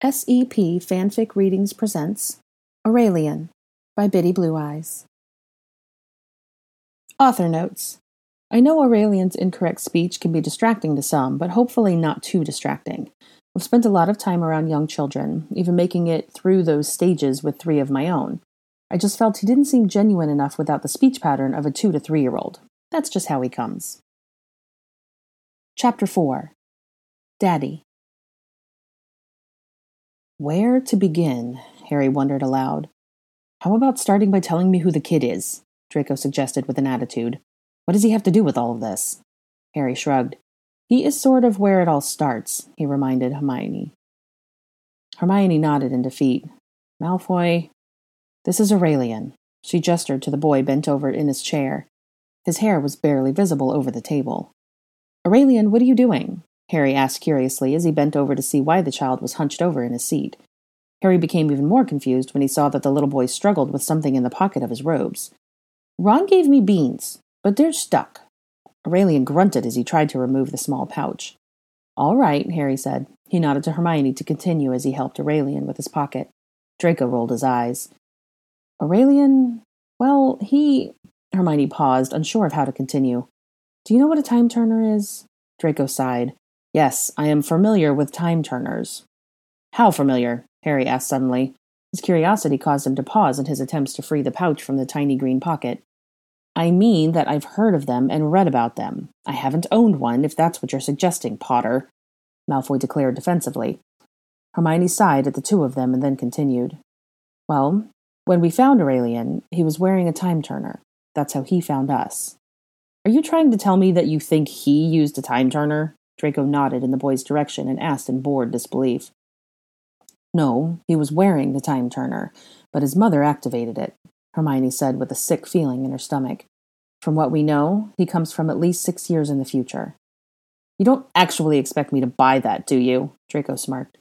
SEP Fanfic Readings presents Aurelian by BittyBlueEyes. Author notes I know Aurelian's incorrect speech can be distracting to some, but hopefully not too distracting. I've spent a lot of time around young children, even making it through those stages with three of my own. I just felt he didn't seem genuine enough without the speech pattern of a two to three year old. That's just how he comes. Chapter 4 Daddy where to begin? Harry wondered aloud. How about starting by telling me who the kid is? Draco suggested with an attitude. What does he have to do with all of this? Harry shrugged. He is sort of where it all starts, he reminded Hermione. Hermione nodded in defeat. Malfoy, this is Aurelian. She gestured to the boy bent over in his chair. His hair was barely visible over the table. Aurelian, what are you doing? Harry asked curiously as he bent over to see why the child was hunched over in his seat. Harry became even more confused when he saw that the little boy struggled with something in the pocket of his robes. Ron gave me beans, but they're stuck. Aurelian grunted as he tried to remove the small pouch. All right, Harry said. He nodded to Hermione to continue as he helped Aurelian with his pocket. Draco rolled his eyes. Aurelian, well, he. Hermione paused, unsure of how to continue. Do you know what a time turner is? Draco sighed. Yes, I am familiar with time turners. How familiar? Harry asked suddenly. His curiosity caused him to pause in his attempts to free the pouch from the tiny green pocket. I mean that I've heard of them and read about them. I haven't owned one, if that's what you're suggesting, Potter, Malfoy declared defensively. Hermione sighed at the two of them and then continued. Well, when we found Aurelian, he was wearing a time turner. That's how he found us. Are you trying to tell me that you think he used a time turner? Draco nodded in the boy's direction and asked in bored disbelief. No, he was wearing the time turner, but his mother activated it, Hermione said with a sick feeling in her stomach. From what we know, he comes from at least six years in the future. You don't actually expect me to buy that, do you? Draco smirked.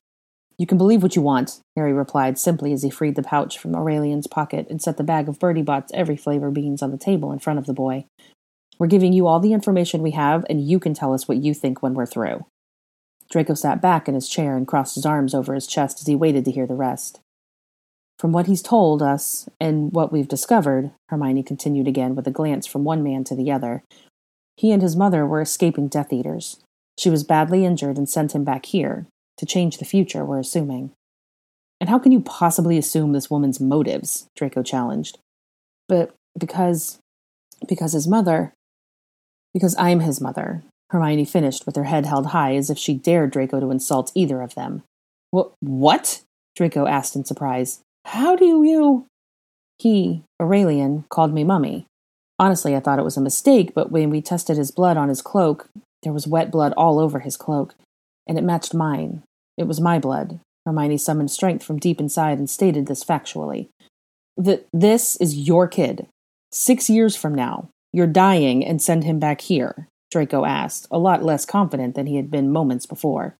You can believe what you want, Harry replied simply as he freed the pouch from Aurelian's pocket and set the bag of Bertie Bott's every flavor beans on the table in front of the boy. We're giving you all the information we have, and you can tell us what you think when we're through. Draco sat back in his chair and crossed his arms over his chest as he waited to hear the rest. From what he's told us and what we've discovered, Hermione continued again with a glance from one man to the other, he and his mother were escaping Death Eaters. She was badly injured and sent him back here, to change the future, we're assuming. And how can you possibly assume this woman's motives? Draco challenged. But because. because his mother. Because I'm his mother, Hermione finished with her head held high as if she dared Draco to insult either of them. What? Draco asked in surprise. How do you. He, Aurelian, called me Mummy. Honestly, I thought it was a mistake, but when we tested his blood on his cloak, there was wet blood all over his cloak, and it matched mine. It was my blood. Hermione summoned strength from deep inside and stated this factually. That this is your kid. Six years from now, you're dying and send him back here? Draco asked, a lot less confident than he had been moments before.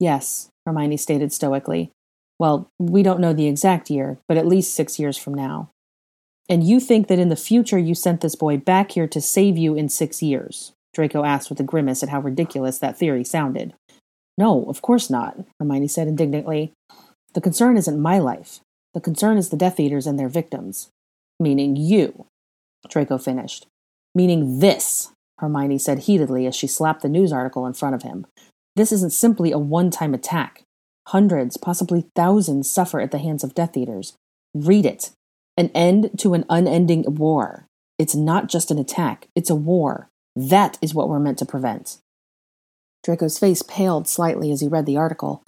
Yes, Hermione stated stoically. Well, we don't know the exact year, but at least six years from now. And you think that in the future you sent this boy back here to save you in six years? Draco asked with a grimace at how ridiculous that theory sounded. No, of course not, Hermione said indignantly. The concern isn't my life. The concern is the Death Eaters and their victims. Meaning you, Draco finished. Meaning this, Hermione said heatedly as she slapped the news article in front of him. This isn't simply a one time attack. Hundreds, possibly thousands, suffer at the hands of Death Eaters. Read it. An end to an unending war. It's not just an attack, it's a war. That is what we're meant to prevent. Draco's face paled slightly as he read the article.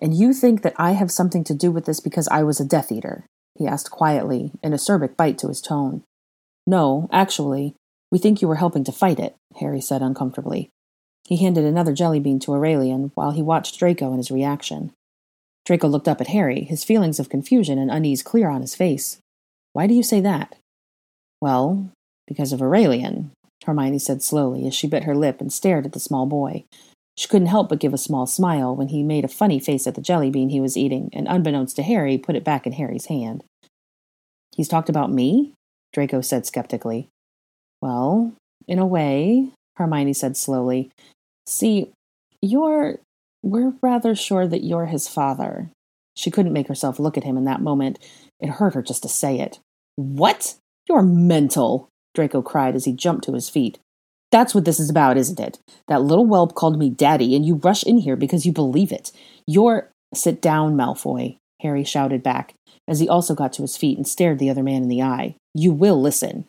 And you think that I have something to do with this because I was a Death Eater? he asked quietly, an acerbic bite to his tone. No, actually, we think you were helping to fight it, Harry said uncomfortably. He handed another jelly bean to Aurelian while he watched Draco and his reaction. Draco looked up at Harry, his feelings of confusion and unease clear on his face. Why do you say that? Well, because of Aurelian, Hermione said slowly as she bit her lip and stared at the small boy. She couldn't help but give a small smile when he made a funny face at the jelly bean he was eating, and unbeknownst to Harry, put it back in Harry's hand. He's talked about me? Draco said skeptically. Well, in a way, Hermione said slowly. See, you're We're rather sure that you're his father. She couldn't make herself look at him in that moment. It hurt her just to say it. What? You're mental, Draco cried as he jumped to his feet. That's what this is about, isn't it? That little whelp called me daddy, and you rush in here because you believe it. You're. Sit down, Malfoy, Harry shouted back, as he also got to his feet and stared the other man in the eye. You will listen.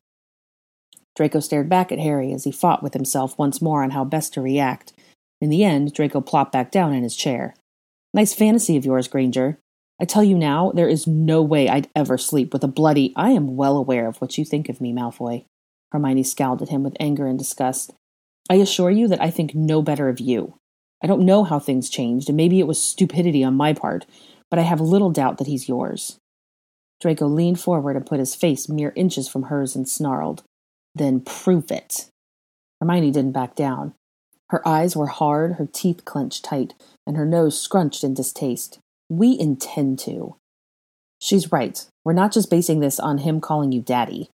Draco stared back at Harry as he fought with himself once more on how best to react. In the end, Draco plopped back down in his chair. Nice fantasy of yours, Granger. I tell you now, there is no way I'd ever sleep with a bloody. I am well aware of what you think of me, Malfoy. Hermione scowled at him with anger and disgust. I assure you that I think no better of you. I don't know how things changed, and maybe it was stupidity on my part, but I have little doubt that he's yours. Draco leaned forward and put his face mere inches from hers and snarled. Then prove it. Hermione didn't back down. Her eyes were hard, her teeth clenched tight, and her nose scrunched in distaste. We intend to. She's right. We're not just basing this on him calling you daddy.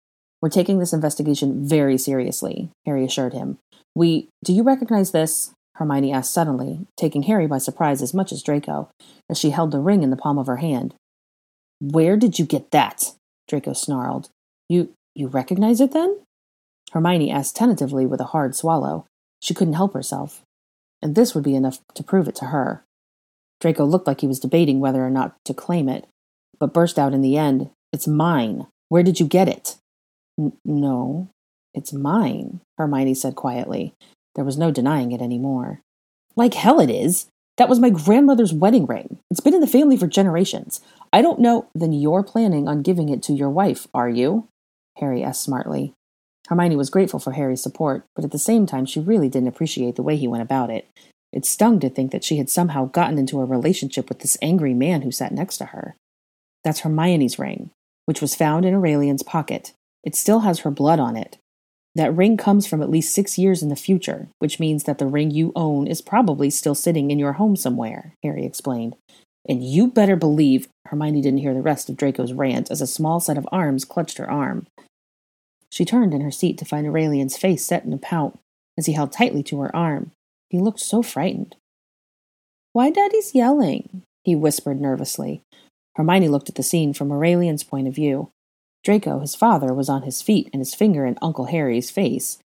We're taking this investigation very seriously, Harry assured him. We. Do you recognize this? Hermione asked suddenly, taking Harry by surprise as much as Draco, as she held the ring in the palm of her hand. Where did you get that? Draco snarled. You. you recognize it then? Hermione asked tentatively with a hard swallow. She couldn't help herself. And this would be enough to prove it to her. Draco looked like he was debating whether or not to claim it, but burst out in the end, It's mine. Where did you get it? N- no, it's mine, Hermione said quietly. There was no denying it any more. Like hell it is. That was my grandmother's wedding ring. It's been in the family for generations. I don't know. Then you're planning on giving it to your wife, are you? Harry asked smartly. Hermione was grateful for Harry's support, but at the same time she really didn't appreciate the way he went about it. It stung to think that she had somehow gotten into a relationship with this angry man who sat next to her. That's Hermione's ring, which was found in Aurelian's pocket. It still has her blood on it. That ring comes from at least six years in the future, which means that the ring you own is probably still sitting in your home somewhere, Harry explained. And you better believe Hermione didn't hear the rest of Draco's rant as a small set of arms clutched her arm. She turned in her seat to find Aurelian's face set in a pout as he held tightly to her arm. He looked so frightened. Why Daddy's yelling? he whispered nervously. Hermione looked at the scene from Aurelian's point of view. Draco, his father, was on his feet and his finger in Uncle Harry's face.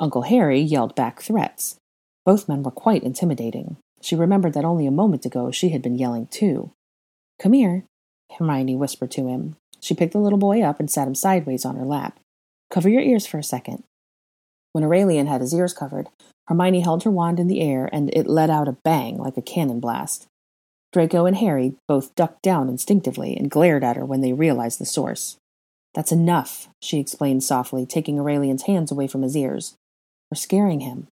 Uncle Harry yelled back threats. Both men were quite intimidating. She remembered that only a moment ago she had been yelling too. Come here, Hermione whispered to him. She picked the little boy up and sat him sideways on her lap. Cover your ears for a second. When Aurelian had his ears covered, Hermione held her wand in the air and it let out a bang like a cannon blast. Draco and Harry both ducked down instinctively and glared at her when they realized the source. That's enough, she explained softly, taking Aurelian's hands away from his ears. We're scaring him.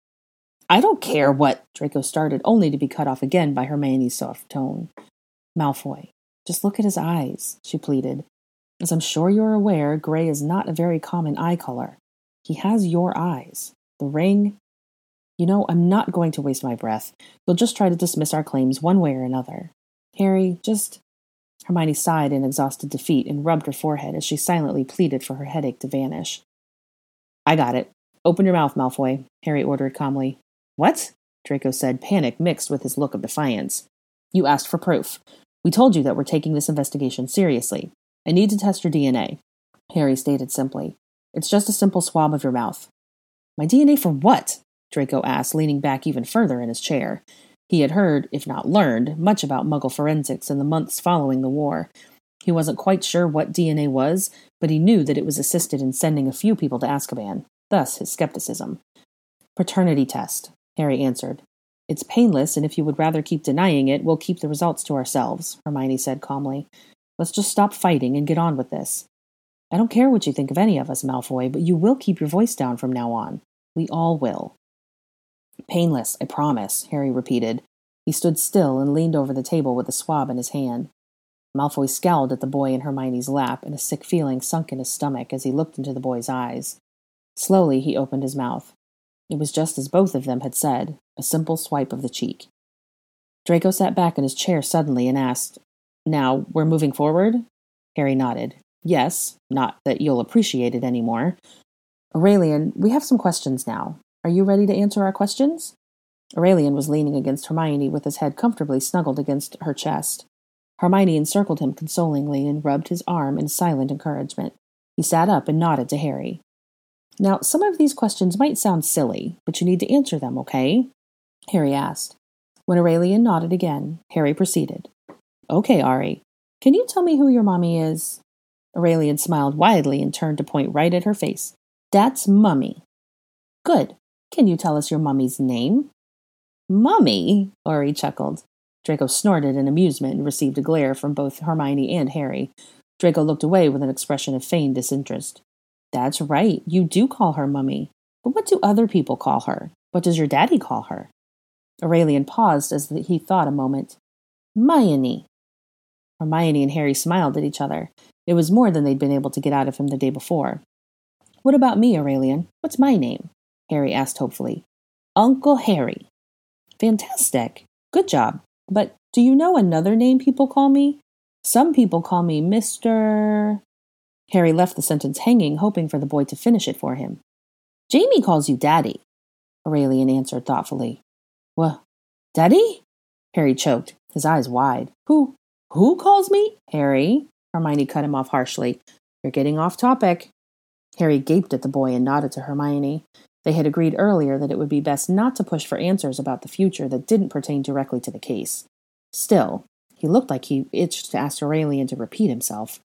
I don't care what, Draco started, only to be cut off again by Hermione's soft tone. Malfoy, just look at his eyes, she pleaded. As I'm sure you're aware, gray is not a very common eye color. He has your eyes. The ring. You know, I'm not going to waste my breath. You'll just try to dismiss our claims one way or another. Harry, just Hermione sighed in exhausted defeat and rubbed her forehead as she silently pleaded for her headache to vanish. I got it. Open your mouth, Malfoy, Harry ordered calmly. What? Draco said, panic mixed with his look of defiance. You asked for proof. We told you that we're taking this investigation seriously. I need to test your DNA, Harry stated simply. It's just a simple swab of your mouth. My DNA for what? Draco asked, leaning back even further in his chair. He had heard, if not learned, much about Muggle forensics in the months following the war. He wasn't quite sure what DNA was, but he knew that it was assisted in sending a few people to Azkaban, thus his skepticism. Paternity test, Harry answered. It's painless, and if you would rather keep denying it, we'll keep the results to ourselves, Hermione said calmly. Let's just stop fighting and get on with this. I don't care what you think of any of us, Malfoy, but you will keep your voice down from now on. We all will. Painless, I promise, Harry repeated. He stood still and leaned over the table with the swab in his hand. Malfoy scowled at the boy in Hermione's lap, and a sick feeling sunk in his stomach as he looked into the boy's eyes. Slowly he opened his mouth. It was just as both of them had said a simple swipe of the cheek. Draco sat back in his chair suddenly and asked, Now, we're moving forward? Harry nodded. Yes, not that you'll appreciate it any more. Aurelian, we have some questions now. Are you ready to answer our questions? Aurelian was leaning against Hermione with his head comfortably snuggled against her chest. Hermione encircled him consolingly and rubbed his arm in silent encouragement. He sat up and nodded to Harry. Now, some of these questions might sound silly, but you need to answer them, okay? Harry asked. When Aurelian nodded again, Harry proceeded. Okay, Ari, can you tell me who your mommy is? Aurelian smiled widely and turned to point right at her face. That's Mummy. Good. Can you tell us your mummy's name? Mummy? Ari chuckled. Draco snorted in amusement and received a glare from both Hermione and Harry. Draco looked away with an expression of feigned disinterest. That's right, you do call her Mummy. But what do other people call her? What does your daddy call her? Aurelian paused as he thought a moment. Hermione. Hermione and Harry smiled at each other. It was more than they'd been able to get out of him the day before. What about me, Aurelian? What's my name? Harry asked hopefully. Uncle Harry. Fantastic. Good job. But do you know another name people call me? Some people call me Mr. Harry left the sentence hanging, hoping for the boy to finish it for him. Jamie calls you Daddy, Aurelian answered thoughtfully. Well, Daddy? Harry choked, his eyes wide. Who who calls me? Harry. Hermione cut him off harshly. You're getting off topic. Harry gaped at the boy and nodded to Hermione. They had agreed earlier that it would be best not to push for answers about the future that didn't pertain directly to the case. Still, he looked like he itched to ask Aurelian to repeat himself.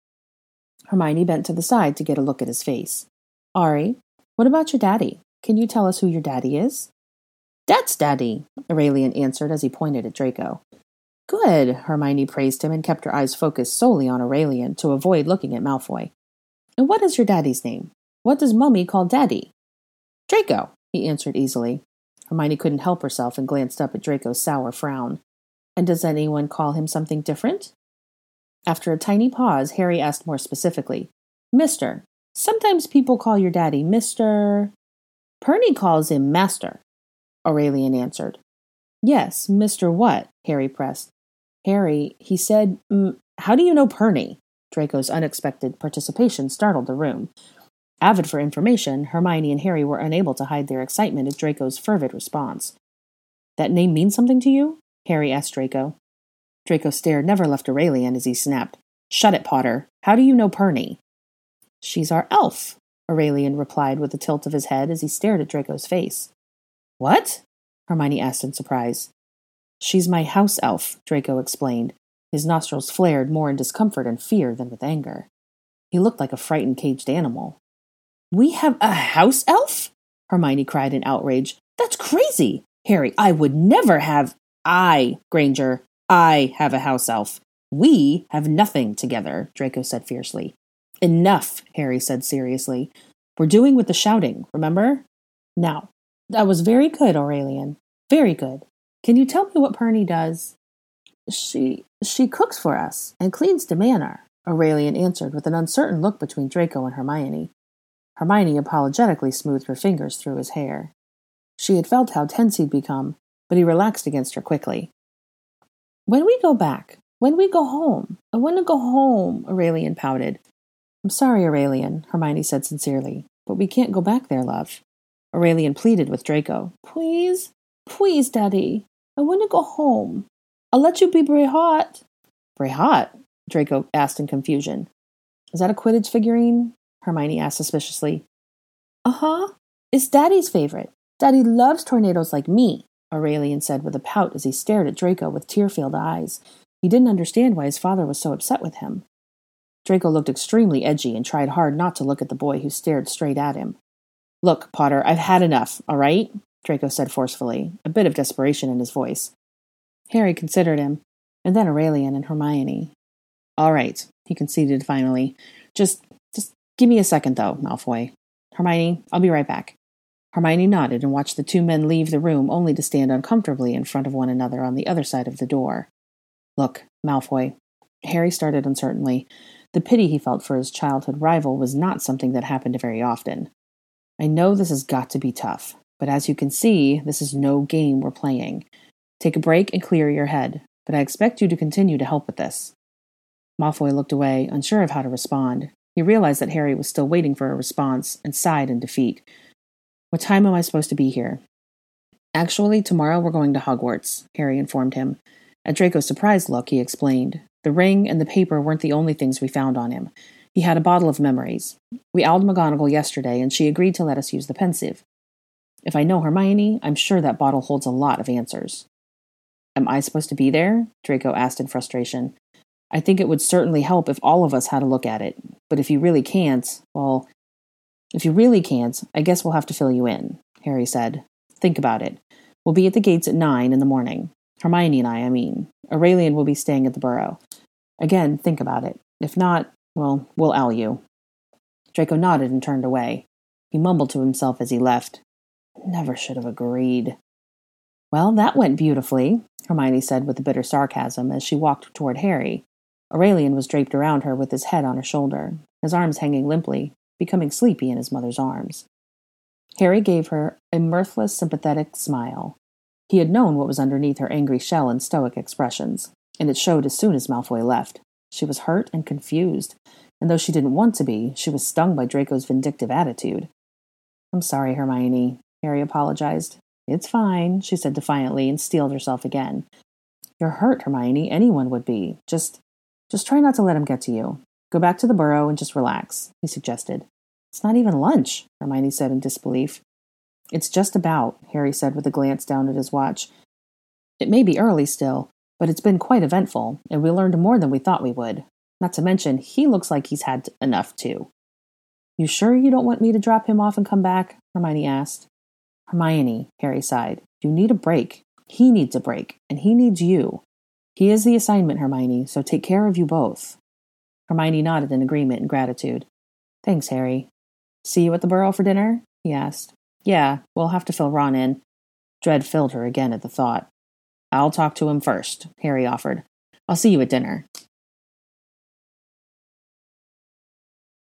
Hermione bent to the side to get a look at his face. Ari, what about your daddy? Can you tell us who your daddy is? That's Daddy, Aurelian answered as he pointed at Draco. Good, Hermione praised him and kept her eyes focused solely on Aurelian to avoid looking at Malfoy. And what is your daddy's name? What does Mummy call Daddy? Draco, he answered easily. Hermione couldn't help herself and glanced up at Draco's sour frown. And does anyone call him something different? After a tiny pause, Harry asked more specifically, Mister, sometimes people call your daddy Mr. Perny calls him Master, Aurelian answered. Yes, Mr. What? Harry pressed. Harry, he said, How do you know Perny? Draco's unexpected participation startled the room. Avid for information, Hermione and Harry were unable to hide their excitement at Draco's fervid response. That name means something to you? Harry asked Draco. Draco's stare never left Aurelian as he snapped. Shut it, Potter. How do you know Perny? She's our elf, Aurelian replied with a tilt of his head as he stared at Draco's face. What? Hermione asked in surprise. She's my house elf, Draco explained. His nostrils flared more in discomfort and fear than with anger. He looked like a frightened caged animal. We have a house elf? Hermione cried in outrage. That's crazy! Harry, I would never have. I, Granger, I have a house elf. We have nothing together, Draco said fiercely. Enough, Harry said seriously. We're doing with the shouting, remember? Now, that was very good, Aurelian. Very good. Can you tell me what Perny does? She she cooks for us and cleans the manor, Aurelian answered with an uncertain look between Draco and Hermione. Hermione apologetically smoothed her fingers through his hair. She had felt how tense he'd become, but he relaxed against her quickly. When we go back, when we go home, I want to go home, Aurelian pouted. I'm sorry, Aurelian, Hermione said sincerely, but we can't go back there, love. Aurelian pleaded with Draco. Please, please, Daddy, I want to go home. I'll let you be Brehat. Brehat? Draco asked in confusion. Is that a Quidditch figurine? Hermione asked suspiciously. Uh huh. It's Daddy's favorite. Daddy loves tornadoes like me, Aurelian said with a pout as he stared at Draco with tear filled eyes. He didn't understand why his father was so upset with him. Draco looked extremely edgy and tried hard not to look at the boy who stared straight at him. Look, Potter, I've had enough, all right? Draco said forcefully, a bit of desperation in his voice. Harry considered him, and then Aurelian and Hermione. All right, he conceded finally. Just, just give me a second, though, Malfoy. Hermione, I'll be right back. Hermione nodded and watched the two men leave the room only to stand uncomfortably in front of one another on the other side of the door. Look, Malfoy. Harry started uncertainly. The pity he felt for his childhood rival was not something that happened very often. I know this has got to be tough, but as you can see, this is no game we're playing. Take a break and clear your head, but I expect you to continue to help with this. Malfoy looked away, unsure of how to respond. He realized that Harry was still waiting for a response and sighed in defeat. What time am I supposed to be here? Actually, tomorrow we're going to Hogwarts, Harry informed him. At Draco's surprised look, he explained. The ring and the paper weren't the only things we found on him. He had a bottle of memories. We owled McGonagall yesterday, and she agreed to let us use the Pensieve. If I know Hermione, I'm sure that bottle holds a lot of answers. Am I supposed to be there? Draco asked in frustration. I think it would certainly help if all of us had a look at it, but if you really can't, well, if you really can't, I guess we'll have to fill you in, Harry said. Think about it. We'll be at the gates at nine in the morning. Hermione and I, I mean. Aurelian will be staying at the Burrow. Again, think about it. If not, well, we'll owl you. Draco nodded and turned away. He mumbled to himself as he left. Never should have agreed. Well, that went beautifully, Hermione said with a bitter sarcasm as she walked toward Harry. Aurelian was draped around her with his head on her shoulder, his arms hanging limply, becoming sleepy in his mother's arms. Harry gave her a mirthless, sympathetic smile. He had known what was underneath her angry shell and stoic expressions, and it showed as soon as Malfoy left. She was hurt and confused, and though she didn't want to be, she was stung by Draco's vindictive attitude. I'm sorry, Hermione, Harry apologized. It's fine, she said defiantly and steeled herself again. You're hurt, Hermione. Anyone would be. Just just try not to let him get to you. Go back to the burrow and just relax, he suggested. It's not even lunch, Hermione said in disbelief. It's just about, Harry said with a glance down at his watch. It may be early still, but it's been quite eventful, and we learned more than we thought we would. Not to mention, he looks like he's had enough too. You sure you don't want me to drop him off and come back? Hermione asked. Hermione, Harry sighed, you need a break. He needs a break, and he needs you. He is the assignment, Hermione, so take care of you both. Hermione nodded in agreement and gratitude. Thanks, Harry. See you at the Burrow for dinner? he asked. Yeah, we'll have to fill Ron in. Dread filled her again at the thought. I'll talk to him first, Harry offered. I'll see you at dinner.